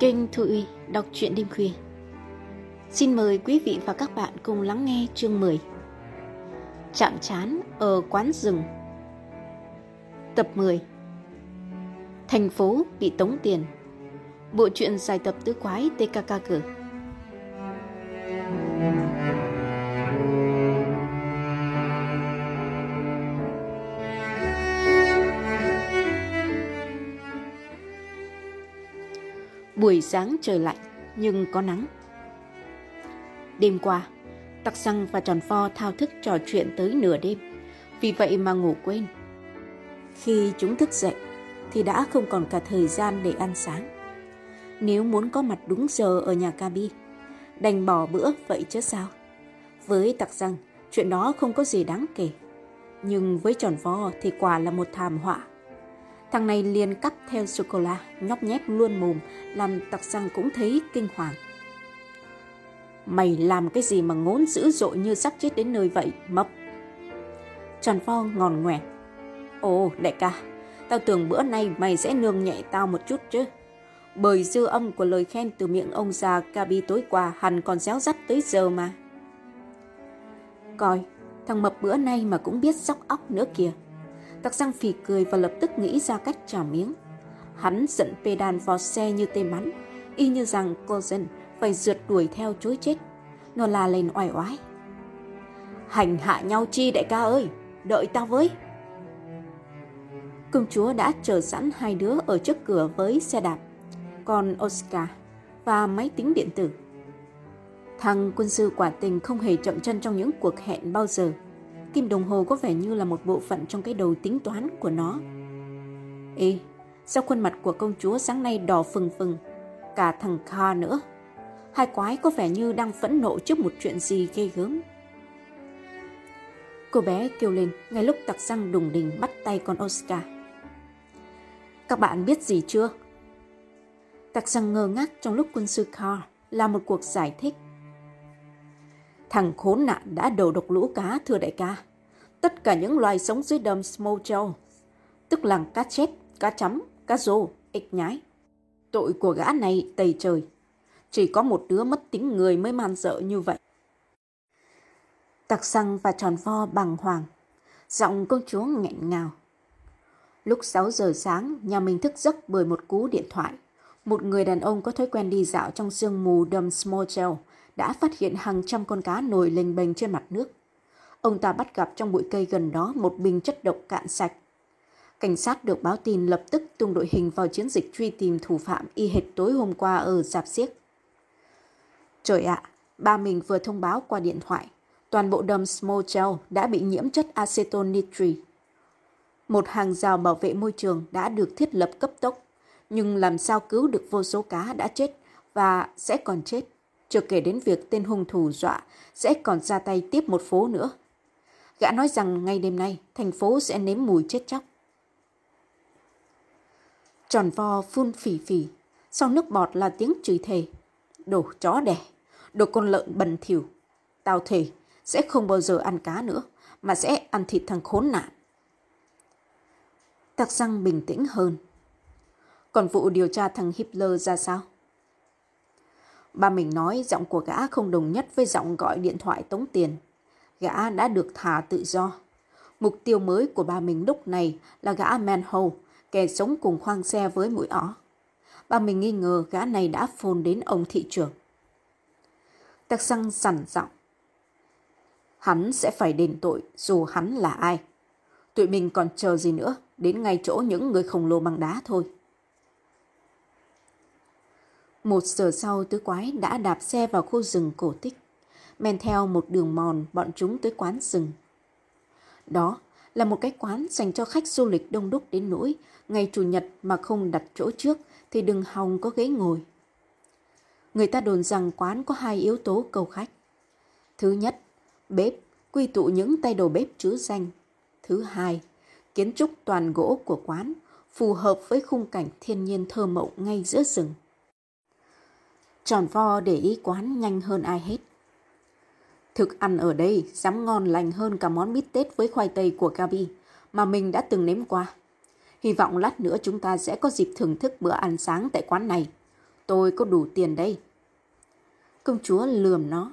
Kênh Thu Uy đọc truyện đêm khuya. Xin mời quý vị và các bạn cùng lắng nghe chương 10. Chạm chán ở quán rừng. Tập 10. Thành phố bị tống tiền. Bộ truyện dài tập tứ quái TKK cử. Buổi sáng trời lạnh nhưng có nắng. Đêm qua, Tặc Xăng và Tròn Pho thao thức trò chuyện tới nửa đêm, vì vậy mà ngủ quên. Khi chúng thức dậy thì đã không còn cả thời gian để ăn sáng. Nếu muốn có mặt đúng giờ ở nhà Kabi, đành bỏ bữa vậy chứ sao. Với Tặc Xăng, chuyện đó không có gì đáng kể. Nhưng với Tròn Pho thì quả là một thảm họa. Thằng này liền cắp theo sô-cô-la, nhóc nhép luôn mồm, làm tặc răng cũng thấy kinh hoàng. Mày làm cái gì mà ngốn dữ dội như sắp chết đến nơi vậy, mập? Tròn pho ngòn ngoẹt. Ồ, đại ca, tao tưởng bữa nay mày sẽ nương nhẹ tao một chút chứ. Bởi dư âm của lời khen từ miệng ông già Gabi tối qua hẳn còn réo rắt tới giờ mà. Coi, thằng mập bữa nay mà cũng biết sóc óc nữa kìa. Tặc răng phì cười và lập tức nghĩ ra cách trả miếng. Hắn giận đàn vào xe như tê mắn, y như rằng cô dân phải rượt đuổi theo chối chết. Nó la lên oai oái. Hành hạ nhau chi đại ca ơi, đợi tao với. Công chúa đã chờ sẵn hai đứa ở trước cửa với xe đạp, còn Oscar và máy tính điện tử. Thằng quân sư quả tình không hề chậm chân trong những cuộc hẹn bao giờ. Kim đồng hồ có vẻ như là một bộ phận trong cái đầu tính toán của nó. Ê, sao khuôn mặt của công chúa sáng nay đỏ phừng phừng, cả thằng Kha nữa. Hai quái có vẻ như đang phẫn nộ trước một chuyện gì ghê gớm. Cô bé kêu lên ngay lúc tặc răng đùng đình bắt tay con Oscar. Các bạn biết gì chưa? Tặc răng ngơ ngác trong lúc quân sư Carr là một cuộc giải thích Thằng khốn nạn đã đầu độc lũ cá thưa đại ca. Tất cả những loài sống dưới đầm Smojo, tức là cá chết, cá chấm, cá rô, ếch nhái. Tội của gã này tầy trời. Chỉ có một đứa mất tính người mới man dợ như vậy. Tặc xăng và tròn vo bằng hoàng. Giọng công chúa nghẹn ngào. Lúc 6 giờ sáng, nhà mình thức giấc bởi một cú điện thoại. Một người đàn ông có thói quen đi dạo trong sương mù đầm Smorgel đã phát hiện hàng trăm con cá nổi lềnh bềnh trên mặt nước. Ông ta bắt gặp trong bụi cây gần đó một bình chất độc cạn sạch. Cảnh sát được báo tin lập tức tung đội hình vào chiến dịch truy tìm thủ phạm y hệt tối hôm qua ở Giạp Siếc. Trời ạ, ba mình vừa thông báo qua điện thoại, toàn bộ đầm Smochel đã bị nhiễm chất aceton nitri. Một hàng rào bảo vệ môi trường đã được thiết lập cấp tốc, nhưng làm sao cứu được vô số cá đã chết và sẽ còn chết chưa kể đến việc tên hung thủ dọa sẽ còn ra tay tiếp một phố nữa. Gã nói rằng ngay đêm nay, thành phố sẽ nếm mùi chết chóc. Tròn vo phun phỉ phỉ, sau nước bọt là tiếng chửi thề. Đồ chó đẻ, đồ con lợn bẩn thỉu. Tao thề, sẽ không bao giờ ăn cá nữa, mà sẽ ăn thịt thằng khốn nạn. Tạc răng bình tĩnh hơn. Còn vụ điều tra thằng Hitler ra sao? Ba mình nói giọng của gã không đồng nhất với giọng gọi điện thoại tống tiền. Gã đã được thả tự do. Mục tiêu mới của ba mình lúc này là gã Manhole, kẻ sống cùng khoang xe với mũi ó. Ba mình nghi ngờ gã này đã phồn đến ông thị trưởng. Tạc xăng sẵn giọng. Hắn sẽ phải đền tội dù hắn là ai. Tụi mình còn chờ gì nữa, đến ngay chỗ những người khổng lồ bằng đá thôi. Một giờ sau tứ quái đã đạp xe vào khu rừng cổ tích, men theo một đường mòn bọn chúng tới quán rừng. Đó là một cái quán dành cho khách du lịch đông đúc đến nỗi ngày chủ nhật mà không đặt chỗ trước thì đừng hòng có ghế ngồi. Người ta đồn rằng quán có hai yếu tố cầu khách. Thứ nhất, bếp quy tụ những tay đầu bếp chứa danh. Thứ hai, kiến trúc toàn gỗ của quán phù hợp với khung cảnh thiên nhiên thơ mộng ngay giữa rừng. Tròn vo để ý quán nhanh hơn ai hết. Thực ăn ở đây dám ngon lành hơn cả món bít tết với khoai tây của Gabi mà mình đã từng nếm qua. Hy vọng lát nữa chúng ta sẽ có dịp thưởng thức bữa ăn sáng tại quán này. Tôi có đủ tiền đây. Công chúa lườm nó.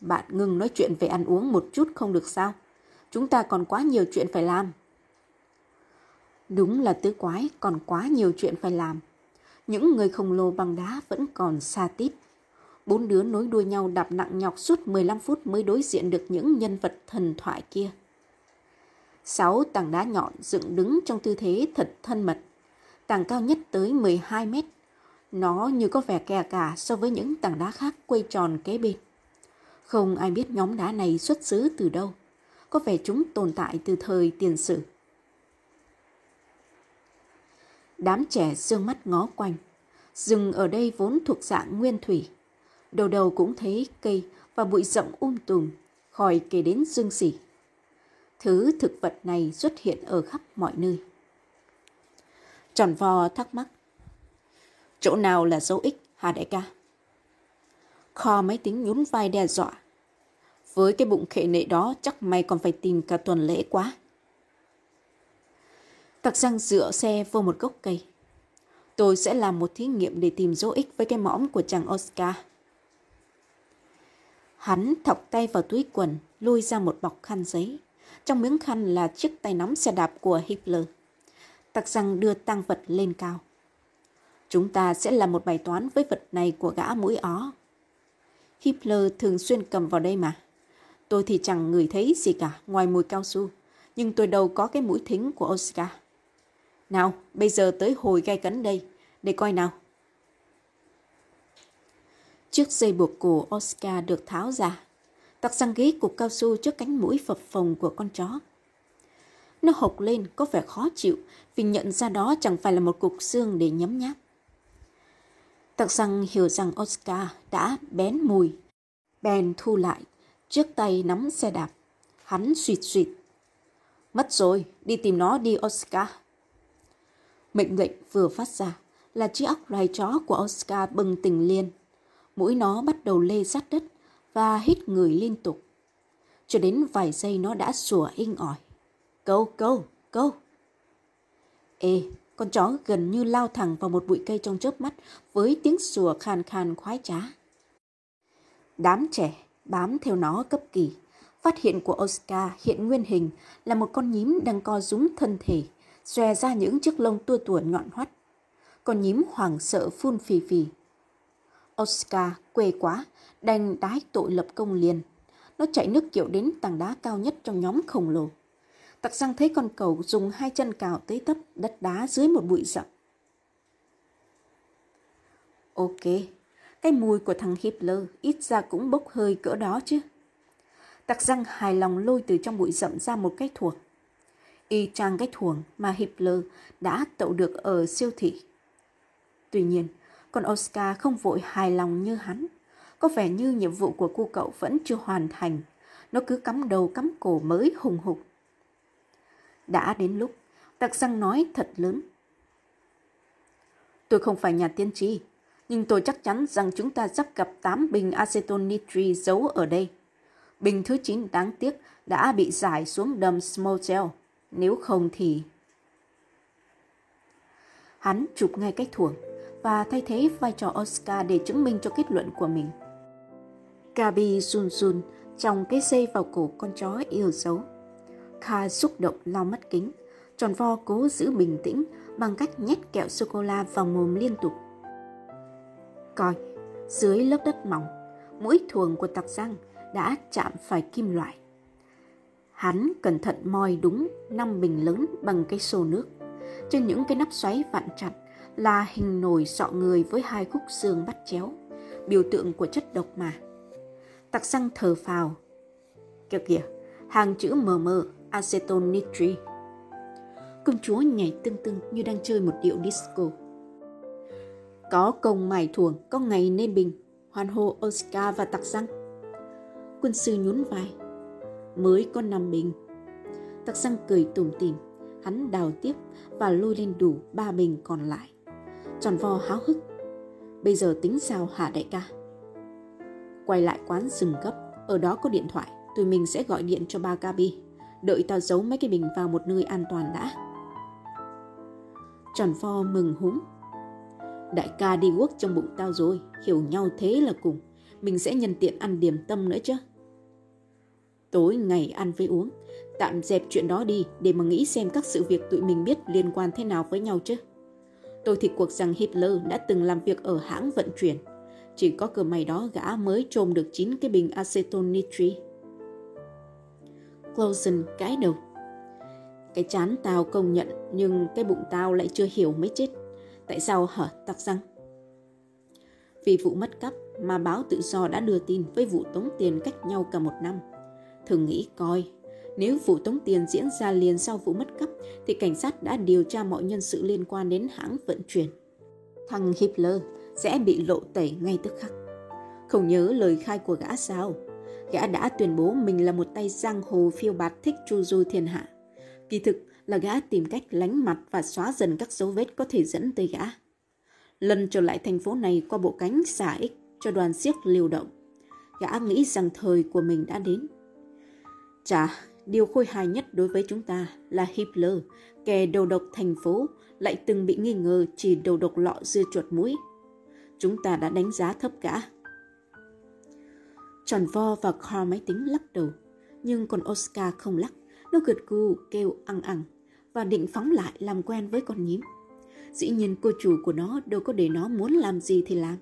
Bạn ngừng nói chuyện về ăn uống một chút không được sao? Chúng ta còn quá nhiều chuyện phải làm. Đúng là tứ quái, còn quá nhiều chuyện phải làm. Những người khổng lồ bằng đá vẫn còn xa tít. Bốn đứa nối đuôi nhau đạp nặng nhọc suốt 15 phút mới đối diện được những nhân vật thần thoại kia. Sáu tảng đá nhọn dựng đứng trong tư thế thật thân mật. Tảng cao nhất tới 12 mét. Nó như có vẻ kè cả so với những tảng đá khác quay tròn kế bên. Không ai biết nhóm đá này xuất xứ từ đâu. Có vẻ chúng tồn tại từ thời tiền sử. Đám trẻ dương mắt ngó quanh. Rừng ở đây vốn thuộc dạng nguyên thủy. Đầu đầu cũng thấy cây và bụi rậm um tùm, khỏi kể đến dương xỉ. Thứ thực vật này xuất hiện ở khắp mọi nơi. Tròn vò thắc mắc. Chỗ nào là dấu ích, Hà đại ca? Kho máy tính nhún vai đe dọa. Với cái bụng khệ nệ đó chắc mày còn phải tìm cả tuần lễ quá. Tặc răng dựa xe vô một gốc cây. Tôi sẽ làm một thí nghiệm để tìm dấu ích với cái mõm của chàng Oscar. Hắn thọc tay vào túi quần, lôi ra một bọc khăn giấy. Trong miếng khăn là chiếc tay nắm xe đạp của Hitler. Tặc răng đưa tăng vật lên cao. Chúng ta sẽ làm một bài toán với vật này của gã mũi ó. Hitler thường xuyên cầm vào đây mà. Tôi thì chẳng ngửi thấy gì cả ngoài mùi cao su. Nhưng tôi đâu có cái mũi thính của Oscar. Nào, bây giờ tới hồi gai cấn đây, để coi nào. Chiếc dây buộc cổ Oscar được tháo ra, tặc sang ghế cục cao su trước cánh mũi phập phồng của con chó. Nó hộc lên có vẻ khó chịu vì nhận ra đó chẳng phải là một cục xương để nhấm nháp. Tặc răng hiểu rằng Oscar đã bén mùi. Bèn thu lại, trước tay nắm xe đạp. Hắn suyệt suyệt. Mất rồi, đi tìm nó đi Oscar. Mệnh lệnh vừa phát ra là chiếc óc loài chó của Oscar bừng tỉnh liền. Mũi nó bắt đầu lê sát đất và hít người liên tục. Cho đến vài giây nó đã sủa inh ỏi. Câu, câu, câu. Ê, con chó gần như lao thẳng vào một bụi cây trong chớp mắt với tiếng sủa khàn khàn khoái trá. Đám trẻ bám theo nó cấp kỳ. Phát hiện của Oscar hiện nguyên hình là một con nhím đang co rúm thân thể xòe ra những chiếc lông tua tủa nhọn hoắt. Con nhím hoảng sợ phun phì phì. Oscar quê quá, đành đái tội lập công liền. Nó chạy nước kiểu đến tảng đá cao nhất trong nhóm khổng lồ. Tặc răng thấy con cầu dùng hai chân cào tới tấp đất đá dưới một bụi rậm. Ok, cái mùi của thằng Hitler ít ra cũng bốc hơi cỡ đó chứ. Tặc răng hài lòng lôi từ trong bụi rậm ra một cái thuộc y chang cái thuồng mà Hitler đã tậu được ở siêu thị. Tuy nhiên, con Oscar không vội hài lòng như hắn. Có vẻ như nhiệm vụ của cô cậu vẫn chưa hoàn thành. Nó cứ cắm đầu cắm cổ mới hùng hục. Đã đến lúc, tặc răng nói thật lớn. Tôi không phải nhà tiên tri, nhưng tôi chắc chắn rằng chúng ta sắp gặp 8 bình aceton nitri giấu ở đây. Bình thứ 9 đáng tiếc đã bị giải xuống đầm Smotel nếu không thì... Hắn chụp ngay cách thuồng và thay thế vai trò Oscar để chứng minh cho kết luận của mình. Gabi run run trong cái dây vào cổ con chó yêu dấu. Kha xúc động lau mắt kính, tròn vo cố giữ bình tĩnh bằng cách nhét kẹo sô-cô-la vào mồm liên tục. Coi, dưới lớp đất mỏng, mũi thuồng của tặc răng đã chạm phải kim loại. Hắn cẩn thận moi đúng năm bình lớn bằng cái xô nước. Trên những cái nắp xoáy vặn chặt là hình nồi sọ người với hai khúc xương bắt chéo, biểu tượng của chất độc mà. Tặc xăng thờ phào. Kìa kìa, hàng chữ mờ mờ, aceton nitri. Công chúa nhảy tưng tưng như đang chơi một điệu disco. Có công mài thuồng, có ngày nên bình, hoàn hô Oscar và tặc xăng. Quân sư nhún vai, mới có năm bình. Tặc xăng cười tủm tỉm, hắn đào tiếp và lôi lên đủ ba bình còn lại. Tròn vo háo hức. Bây giờ tính sao hả đại ca? Quay lại quán rừng gấp, ở đó có điện thoại, tụi mình sẽ gọi điện cho ba Gabi. Đợi tao giấu mấy cái bình vào một nơi an toàn đã. Tròn vo mừng húng. Đại ca đi quốc trong bụng tao rồi, hiểu nhau thế là cùng. Mình sẽ nhân tiện ăn điểm tâm nữa chứ. Tối ngày ăn với uống, tạm dẹp chuyện đó đi để mà nghĩ xem các sự việc tụi mình biết liên quan thế nào với nhau chứ. Tôi thì cuộc rằng Hitler đã từng làm việc ở hãng vận chuyển. Chỉ có cửa mày đó gã mới trôm được 9 cái bình aceton nitri. Clausen cái đầu. Cái chán tao công nhận nhưng cái bụng tao lại chưa hiểu mới chết. Tại sao hở tặc răng? Vì vụ mất cắp mà báo tự do đã đưa tin với vụ tống tiền cách nhau cả một năm. Thử nghĩ coi, nếu vụ tống tiền diễn ra liền sau vụ mất cắp thì cảnh sát đã điều tra mọi nhân sự liên quan đến hãng vận chuyển. Thằng Hitler sẽ bị lộ tẩy ngay tức khắc. Không nhớ lời khai của gã sao? Gã đã tuyên bố mình là một tay giang hồ phiêu bạt thích chu du thiên hạ. Kỳ thực là gã tìm cách lánh mặt và xóa dần các dấu vết có thể dẫn tới gã. Lần trở lại thành phố này qua bộ cánh xả ích cho đoàn siếc liều động. Gã nghĩ rằng thời của mình đã đến. Chà, điều khôi hài nhất đối với chúng ta là Hitler, kẻ đầu độc thành phố, lại từng bị nghi ngờ chỉ đầu độc lọ dưa chuột mũi. Chúng ta đã đánh giá thấp cả. Tròn vo và Carl máy tính lắc đầu, nhưng còn Oscar không lắc. Nó gật gù kêu ăng ăng và định phóng lại làm quen với con nhím. Dĩ nhiên cô chủ của nó đâu có để nó muốn làm gì thì làm.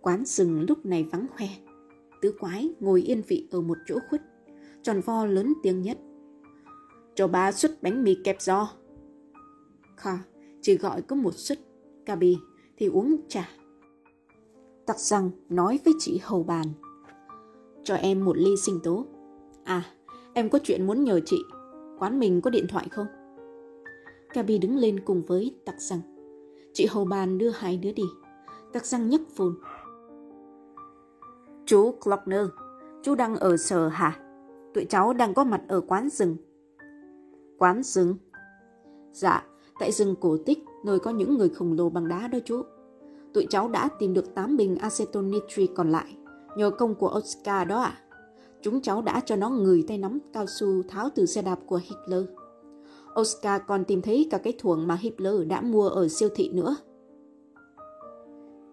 Quán rừng lúc này vắng khoe. Tứ quái ngồi yên vị ở một chỗ khuất. Tròn vo lớn tiếng nhất. Cho ba suất bánh mì kẹp giò. Kha chỉ gọi có một suất. Cabi thì uống trà. Tặc răng nói với chị hầu bàn. Cho em một ly sinh tố. À, em có chuyện muốn nhờ chị. Quán mình có điện thoại không? Gabi đứng lên cùng với tặc răng. Chị hầu bàn đưa hai đứa đi. Tặc răng nhấc phone. Chú Clockner, chú đang ở sở hả? Tụi cháu đang có mặt ở quán rừng. Quán rừng? Dạ, tại rừng cổ tích, nơi có những người khổng lồ bằng đá đó chú. Tụi cháu đã tìm được 8 bình aceton nitri còn lại, nhờ công của Oscar đó ạ. À. Chúng cháu đã cho nó người tay nắm cao su tháo từ xe đạp của Hitler. Oscar còn tìm thấy cả cái thuồng mà Hitler đã mua ở siêu thị nữa.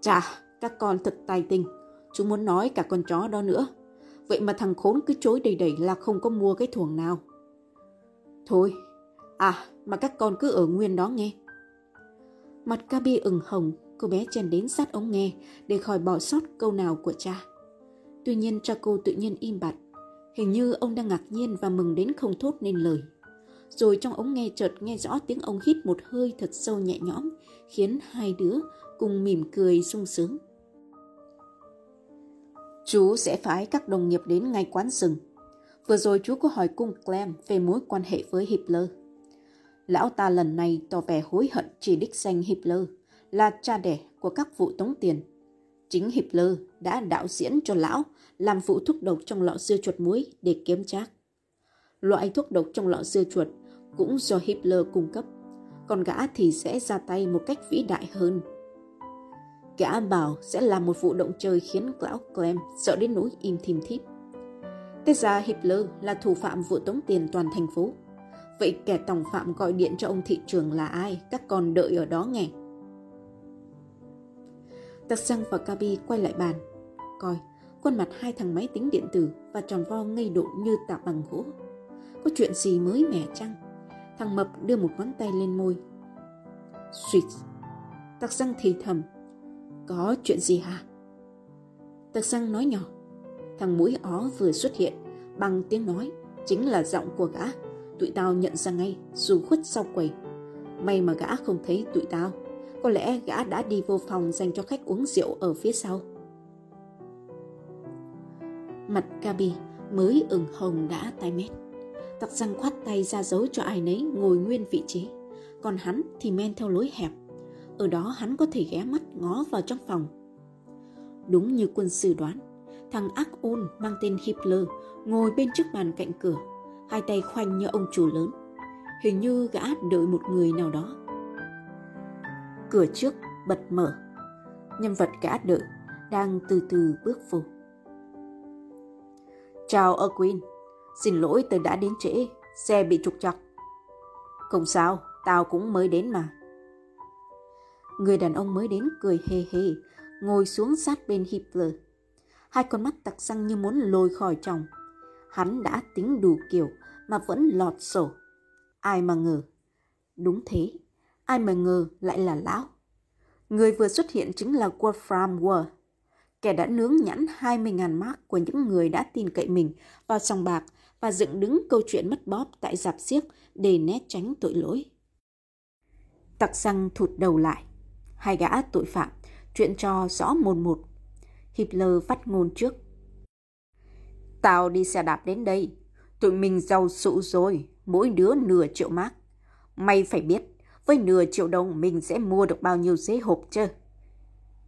Chà, các con thật tài tình. Chúng muốn nói cả con chó đó nữa. Vậy mà thằng khốn cứ chối đầy đầy là không có mua cái thuồng nào. Thôi, à mà các con cứ ở nguyên đó nghe. Mặt Gabi ửng hồng, cô bé chen đến sát ống nghe để khỏi bỏ sót câu nào của cha. Tuy nhiên cha cô tự nhiên im bặt. Hình như ông đang ngạc nhiên và mừng đến không thốt nên lời. Rồi trong ống nghe chợt nghe rõ tiếng ông hít một hơi thật sâu nhẹ nhõm, khiến hai đứa cùng mỉm cười sung sướng. Chú sẽ phái các đồng nghiệp đến ngay quán rừng. Vừa rồi chú có hỏi cung Clem về mối quan hệ với Hitler. Lão ta lần này tỏ vẻ hối hận chỉ đích danh Hitler là cha đẻ của các vụ tống tiền. Chính Hitler đã đạo diễn cho lão làm vụ thuốc độc trong lọ dưa chuột muối để kiếm trác. Loại thuốc độc trong lọ dưa chuột cũng do Hitler cung cấp, còn gã thì sẽ ra tay một cách vĩ đại hơn. Gã bảo sẽ làm một vụ động trời khiến lão Clem sợ đến nỗi im thìm thít. Tết ra Hitler là thủ phạm vụ tống tiền toàn thành phố. Vậy kẻ tổng phạm gọi điện cho ông thị trường là ai? Các con đợi ở đó nghe. Tạc Sang và Gabi quay lại bàn. Coi, khuôn mặt hai thằng máy tính điện tử và tròn vo ngây độ như tạc bằng gỗ. Có chuyện gì mới mẻ chăng? Thằng Mập đưa một ngón tay lên môi. Sweet. Tạc Sang thì thầm. Có chuyện gì hả? Tạc Sang nói nhỏ. Thằng mũi ó vừa xuất hiện, bằng tiếng nói, chính là giọng của gã. Tụi tao nhận ra ngay, dù khuất sau quầy. May mà gã không thấy tụi tao. Có lẽ gã đã đi vô phòng dành cho khách uống rượu ở phía sau. Mặt Gabi mới ửng hồng đã tai mét. Tặc răng khoát tay ra dấu cho ai nấy ngồi nguyên vị trí. Còn hắn thì men theo lối hẹp. Ở đó hắn có thể ghé mắt ngó vào trong phòng. Đúng như quân sư đoán, thằng ác ôn mang tên Hitler ngồi bên trước bàn cạnh cửa, hai tay khoanh như ông chủ lớn. Hình như gã đợi một người nào đó. Cửa trước bật mở. Nhân vật gã đợi đang từ từ bước vô. Chào Erwin, xin lỗi tôi đã đến trễ, xe bị trục trặc. Không sao, tao cũng mới đến mà. Người đàn ông mới đến cười hề hề, ngồi xuống sát bên Hitler. Hai con mắt tặc răng như muốn lôi khỏi chồng. Hắn đã tính đủ kiểu mà vẫn lọt sổ. Ai mà ngờ. Đúng thế, ai mà ngờ lại là lão. Người vừa xuất hiện chính là Wolfram Wurr, kẻ đã nướng nhãn 20.000 mark của những người đã tin cậy mình vào sòng bạc và dựng đứng câu chuyện mất bóp tại dạp xiếc để né tránh tội lỗi. Tặc răng thụt đầu lại. Hai gã tội phạm, chuyện cho rõ mồn một. Hitler phát ngôn trước. Tao đi xe đạp đến đây. Tụi mình giàu sụ rồi, mỗi đứa nửa triệu mark. Mày phải biết, với nửa triệu đồng mình sẽ mua được bao nhiêu giấy hộp chứ?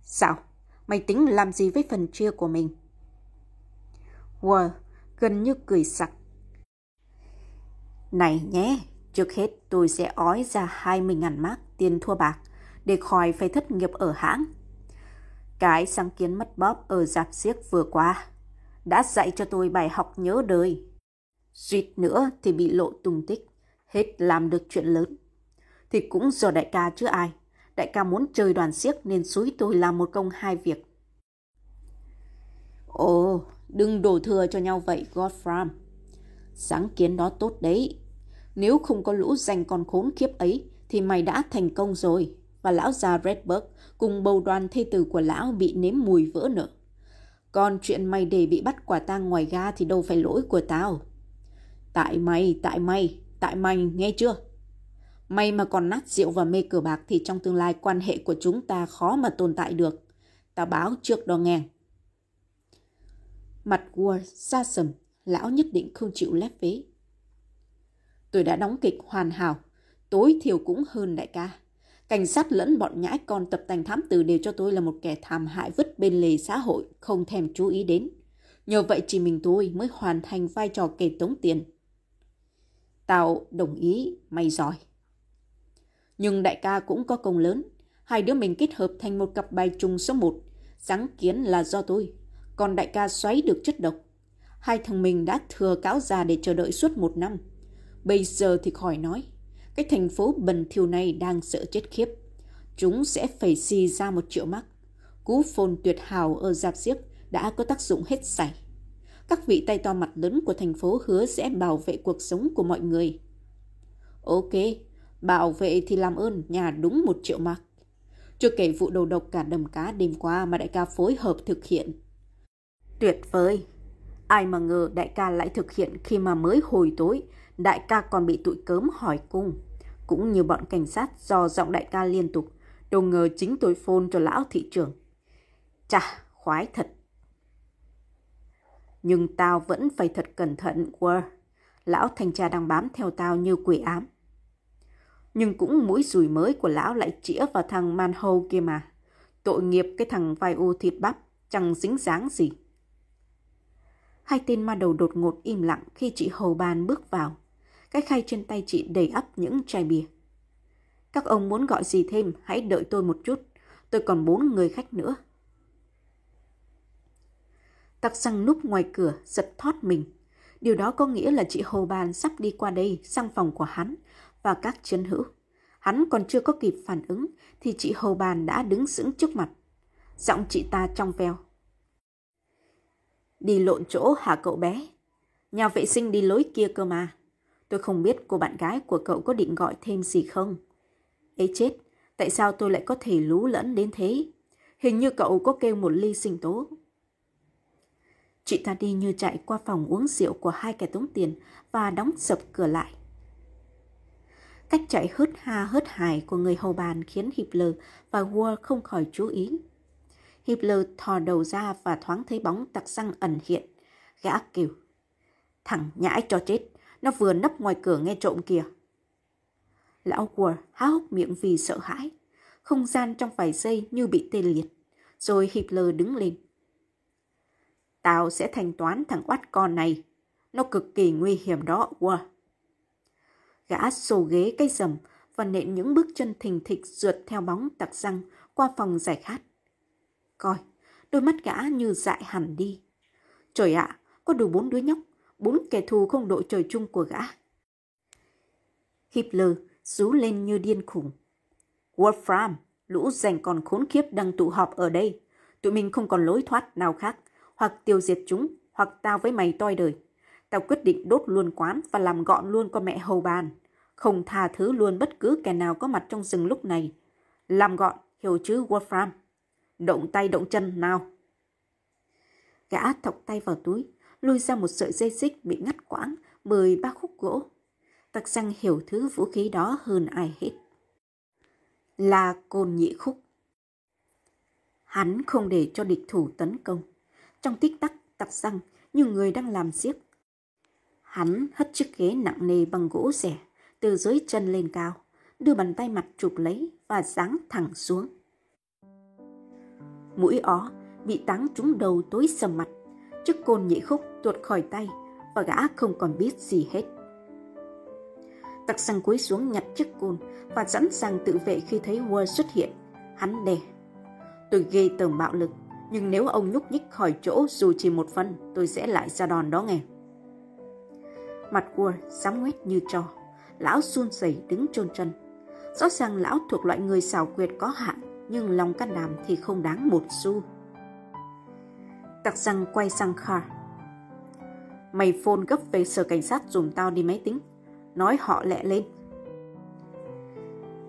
Sao? Mày tính làm gì với phần chia của mình? Wow, gần như cười sặc. Này nhé, trước hết tôi sẽ ói ra 20.000 mark tiền thua bạc để khỏi phải thất nghiệp ở hãng. Cái sáng kiến mất bóp ở dạp xiếc vừa qua đã dạy cho tôi bài học nhớ đời. Suýt nữa thì bị lộ tung tích, hết làm được chuyện lớn. Thì cũng do đại ca chứ ai. Đại ca muốn chơi đoàn xiếc nên xúi tôi làm một công hai việc. Ồ, đừng đổ thừa cho nhau vậy, Godfram. Sáng kiến đó tốt đấy. Nếu không có lũ danh con khốn kiếp ấy, thì mày đã thành công rồi. Và lão già Redberg cùng bầu đoàn thê tử của lão bị nếm mùi vỡ nợ. Còn chuyện mày để bị bắt quả tang ngoài ga thì đâu phải lỗi của tao. Tại mày, tại mày, tại mày, nghe chưa? Mày mà còn nát rượu và mê cờ bạc thì trong tương lai quan hệ của chúng ta khó mà tồn tại được. Tao báo trước đó nghe. Mặt Ward xa sầm, lão nhất định không chịu lép vế. Tôi đã đóng kịch hoàn hảo, tối thiểu cũng hơn đại ca. Cảnh sát lẫn bọn nhãi con tập tành thám tử đều cho tôi là một kẻ thảm hại vứt bên lề xã hội, không thèm chú ý đến. Nhờ vậy chỉ mình tôi mới hoàn thành vai trò kẻ tống tiền. Tao đồng ý, mày giỏi. Nhưng đại ca cũng có công lớn. Hai đứa mình kết hợp thành một cặp bài trùng số một. Sáng kiến là do tôi. Còn đại ca xoáy được chất độc. Hai thằng mình đã thừa cáo già để chờ đợi suốt một năm. Bây giờ thì khỏi nói. Cái thành phố bần thiêu này đang sợ chết khiếp. Chúng sẽ phải xì ra một triệu mắc. Cú phồn tuyệt hào ở giạp xiếc đã có tác dụng hết sảy. Các vị tay to mặt lớn của thành phố hứa sẽ bảo vệ cuộc sống của mọi người. Ok, bảo vệ thì làm ơn nhà đúng một triệu mắc. Chưa kể vụ đầu độc cả đầm cá đêm qua mà đại ca phối hợp thực hiện. Tuyệt vời! Ai mà ngờ đại ca lại thực hiện khi mà mới hồi tối, đại ca còn bị tụi cớm hỏi cung. Cũng như bọn cảnh sát do giọng đại ca liên tục, đâu ngờ chính tôi phone cho lão thị trưởng. Chà, khoái thật. Nhưng tao vẫn phải thật cẩn thận, quơ Lão thanh tra đang bám theo tao như quỷ ám. Nhưng cũng mũi rùi mới của lão lại chĩa vào thằng Manhole kia mà. Tội nghiệp cái thằng vai u thịt bắp, chẳng dính dáng gì. Hai tên ma đầu đột ngột im lặng khi chị Hầu Ban bước vào. Cái khay trên tay chị đầy ắp những chai bia. Các ông muốn gọi gì thêm, hãy đợi tôi một chút. Tôi còn bốn người khách nữa. Tặc răng núp ngoài cửa, giật thoát mình. Điều đó có nghĩa là chị Hồ Bàn sắp đi qua đây sang phòng của hắn và các chiến hữu. Hắn còn chưa có kịp phản ứng thì chị Hồ Bàn đã đứng sững trước mặt. Giọng chị ta trong veo. Đi lộn chỗ hả cậu bé? Nhà vệ sinh đi lối kia cơ mà. Tôi không biết cô bạn gái của cậu có định gọi thêm gì không. Ấy chết, tại sao tôi lại có thể lú lẫn đến thế? Hình như cậu có kêu một ly sinh tố. Chị ta đi như chạy qua phòng uống rượu của hai kẻ tống tiền và đóng sập cửa lại. Cách chạy hớt ha hớt hải của người hầu bàn khiến Hitler và Ward không khỏi chú ý. Hitler thò đầu ra và thoáng thấy bóng tặc răng ẩn hiện. Gã kêu. Thằng nhãi cho chết, nó vừa nấp ngoài cửa nghe trộm kìa. Lão quờ há hốc miệng vì sợ hãi. Không gian trong vài giây như bị tê liệt. Rồi Hitler đứng lên. Tao sẽ thanh toán thằng oát con này. Nó cực kỳ nguy hiểm đó, quờ. Gã xô ghế cây rầm và nện những bước chân thình thịch rượt theo bóng tặc răng qua phòng giải khát. Coi, đôi mắt gã như dại hẳn đi. Trời ạ, có đủ bốn đứa nhóc, bốn kẻ thù không đội trời chung của gã. Hitler rú lên như điên khủng. Wolfram, Lũ dành còn khốn kiếp đang tụ họp ở đây. Tụi mình không còn lối thoát nào khác. Hoặc tiêu diệt chúng, hoặc tao với mày toi đời. Tao quyết định đốt luôn quán và làm gọn luôn con mẹ hầu bàn. Không tha thứ luôn bất cứ kẻ nào có mặt trong rừng lúc này. Làm gọn, hiểu chứ Wolfram. Động tay động chân nào. Gã thọc tay vào túi, lôi ra một sợi dây xích bị ngắt quãng bởi ba khúc gỗ. Tặc răng hiểu thứ vũ khí đó hơn ai hết. Là côn nhị khúc. Hắn không để cho địch thủ tấn công. Trong tích tắc, tặc răng như người đang làm xiếc. Hắn hất chiếc ghế nặng nề bằng gỗ rẻ từ dưới chân lên cao, đưa bàn tay mặt chụp lấy và giáng thẳng xuống. Mũi ó bị táng trúng đầu tối sầm mặt, chiếc côn nhị khúc tuột khỏi tay và gã không còn biết gì hết. Tặc sang cúi xuống nhặt chiếc côn và sẵn sàng tự vệ khi thấy Wall xuất hiện. Hắn đè. Tôi ghê tởm bạo lực, nhưng nếu ông nhúc nhích khỏi chỗ dù chỉ một phần tôi sẽ lại ra đòn đó nghe. Mặt Wall sám nguyết như trò. Lão run rẩy đứng chôn chân. Rõ ràng lão thuộc loại người xảo quyệt có hạn, nhưng lòng can đảm thì không đáng một xu. Tặc răng quay sang Carr. Mày phone gấp về sở cảnh sát dùm tao đi máy tính. Nói họ lẹ lên.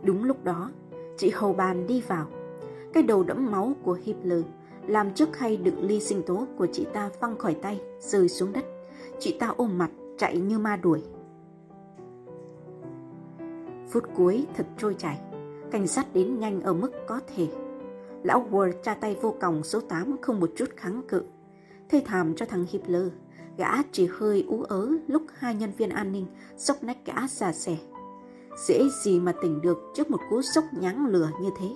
Đúng lúc đó, chị Hầu Bàn đi vào. Cái đầu đẫm máu của Hitler làm chiếc khay đựng ly sinh tố của chị ta văng khỏi tay, rơi xuống đất. Chị ta ôm mặt, chạy như ma đuổi. Phút cuối thật trôi chảy, cảnh sát đến nhanh ở mức có thể. Lão Ward tra tay vô còng số 8 không một chút kháng cự. Thê thảm cho thằng Hitler, gã chỉ hơi ú ớ lúc hai nhân viên an ninh sốc nách gã xà xẻ. Dễ gì mà tỉnh được trước một cú sốc nháng lửa như thế.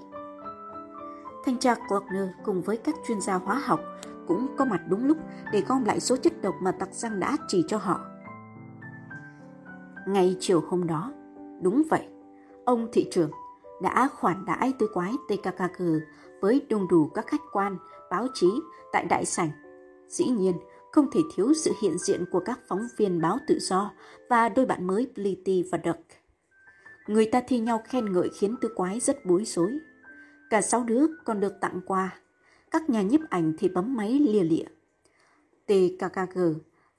Thanh tra Klockner cùng với các chuyên gia hóa học cũng có mặt đúng lúc để gom lại số chất độc mà tặc răng đã chỉ cho họ. Ngay chiều hôm đó, đúng vậy, ông thị trưởng đã khoản đãi tứ quái TKKG với đông đủ các khách quan, báo chí tại đại sảnh. Dĩ nhiên, không thể thiếu sự hiện diện của các phóng viên báo tự do và đôi bạn mới Blitty và Duck. Người ta thi nhau khen ngợi khiến tứ quái rất bối rối. Cả sáu đứa còn được tặng quà. Các nhà nhiếp ảnh thì bấm máy lìa lịa. TKKG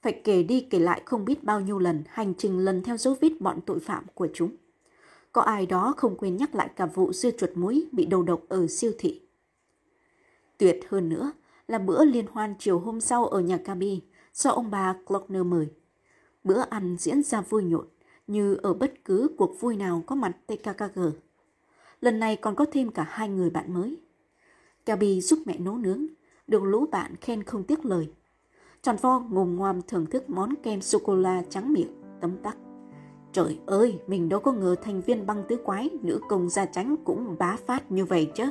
phải kể đi kể lại không biết bao nhiêu lần hành trình lần theo dấu vết bọn tội phạm của chúng. Có ai đó không quên nhắc lại cả vụ dưa chuột muối bị đầu độc ở siêu thị. Tuyệt hơn nữa là bữa liên hoan chiều hôm sau ở nhà Kabi do ông bà Glockner mời. Bữa ăn diễn ra vui nhộn như ở bất cứ cuộc vui nào có mặt TKKG. Lần này còn có thêm cả hai người bạn mới. Gabi giúp mẹ nấu nướng, được lũ bạn khen không tiếc lời. Tròn vo ngồm ngoam thưởng thức món kem sô-cô-la trắng miệng, tấm tắc. Trời ơi, mình đâu có ngờ thành viên băng tứ quái, nữ công gia tránh cũng bá phát như vậy chứ.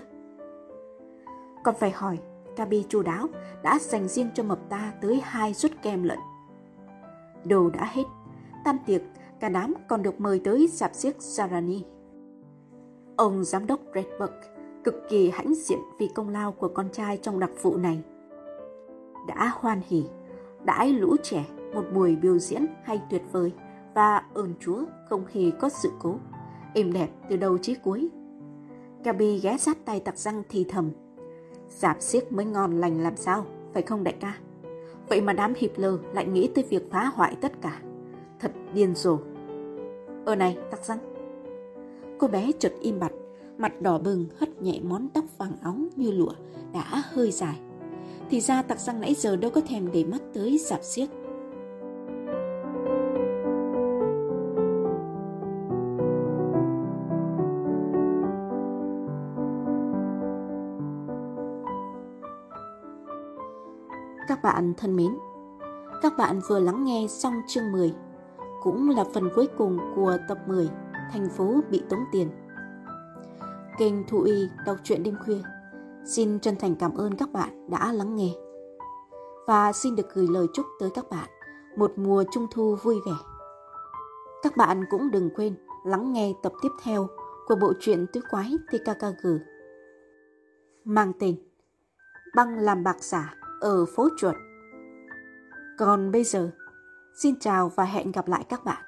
Còn phải hỏi, kabi chu đáo đã dành riêng cho mập ta tới hai suất kem lận. Đồ đã hết, tan tiệc, cả đám còn được mời tới sạp xiếc Sarani. Ông giám đốc Redberg cực kỳ hãnh diện vì công lao của con trai trong đặc vụ này. Đã hoan hỉ, đãi lũ trẻ một buổi biểu diễn hay tuyệt vời và ơn Chúa không hề có sự cố, êm đẹp từ đầu chí cuối. Gabi ghé sát tay tặc răng thì thầm. Giạp xiếc mới ngon lành làm sao, phải không đại ca? Vậy mà đám hiệp lơ lại nghĩ tới việc phá hoại tất cả. Thật điên rồ. Ở này, tắc răng. Cô bé chợt im bặt, mặt đỏ bừng hất nhẹ món tóc vàng óng như lụa đã hơi dài. Thì ra tặc răng nãy giờ đâu có thèm để mắt tới giạp xiếc. Bạn thân mến, các bạn vừa lắng nghe xong chương 10, cũng là phần cuối cùng của tập 10, Thành phố bị tống tiền. Kênh Thụ Y đọc truyện đêm khuya xin chân thành cảm ơn các bạn đã lắng nghe. Và xin được gửi lời chúc tới các bạn một mùa trung thu vui vẻ. Các bạn cũng đừng quên lắng nghe tập tiếp theo của bộ truyện tứ quái TKKG mang tên Băng làm bạc giả ở phố chuột. Còn bây giờ, xin chào và hẹn gặp lại các bạn.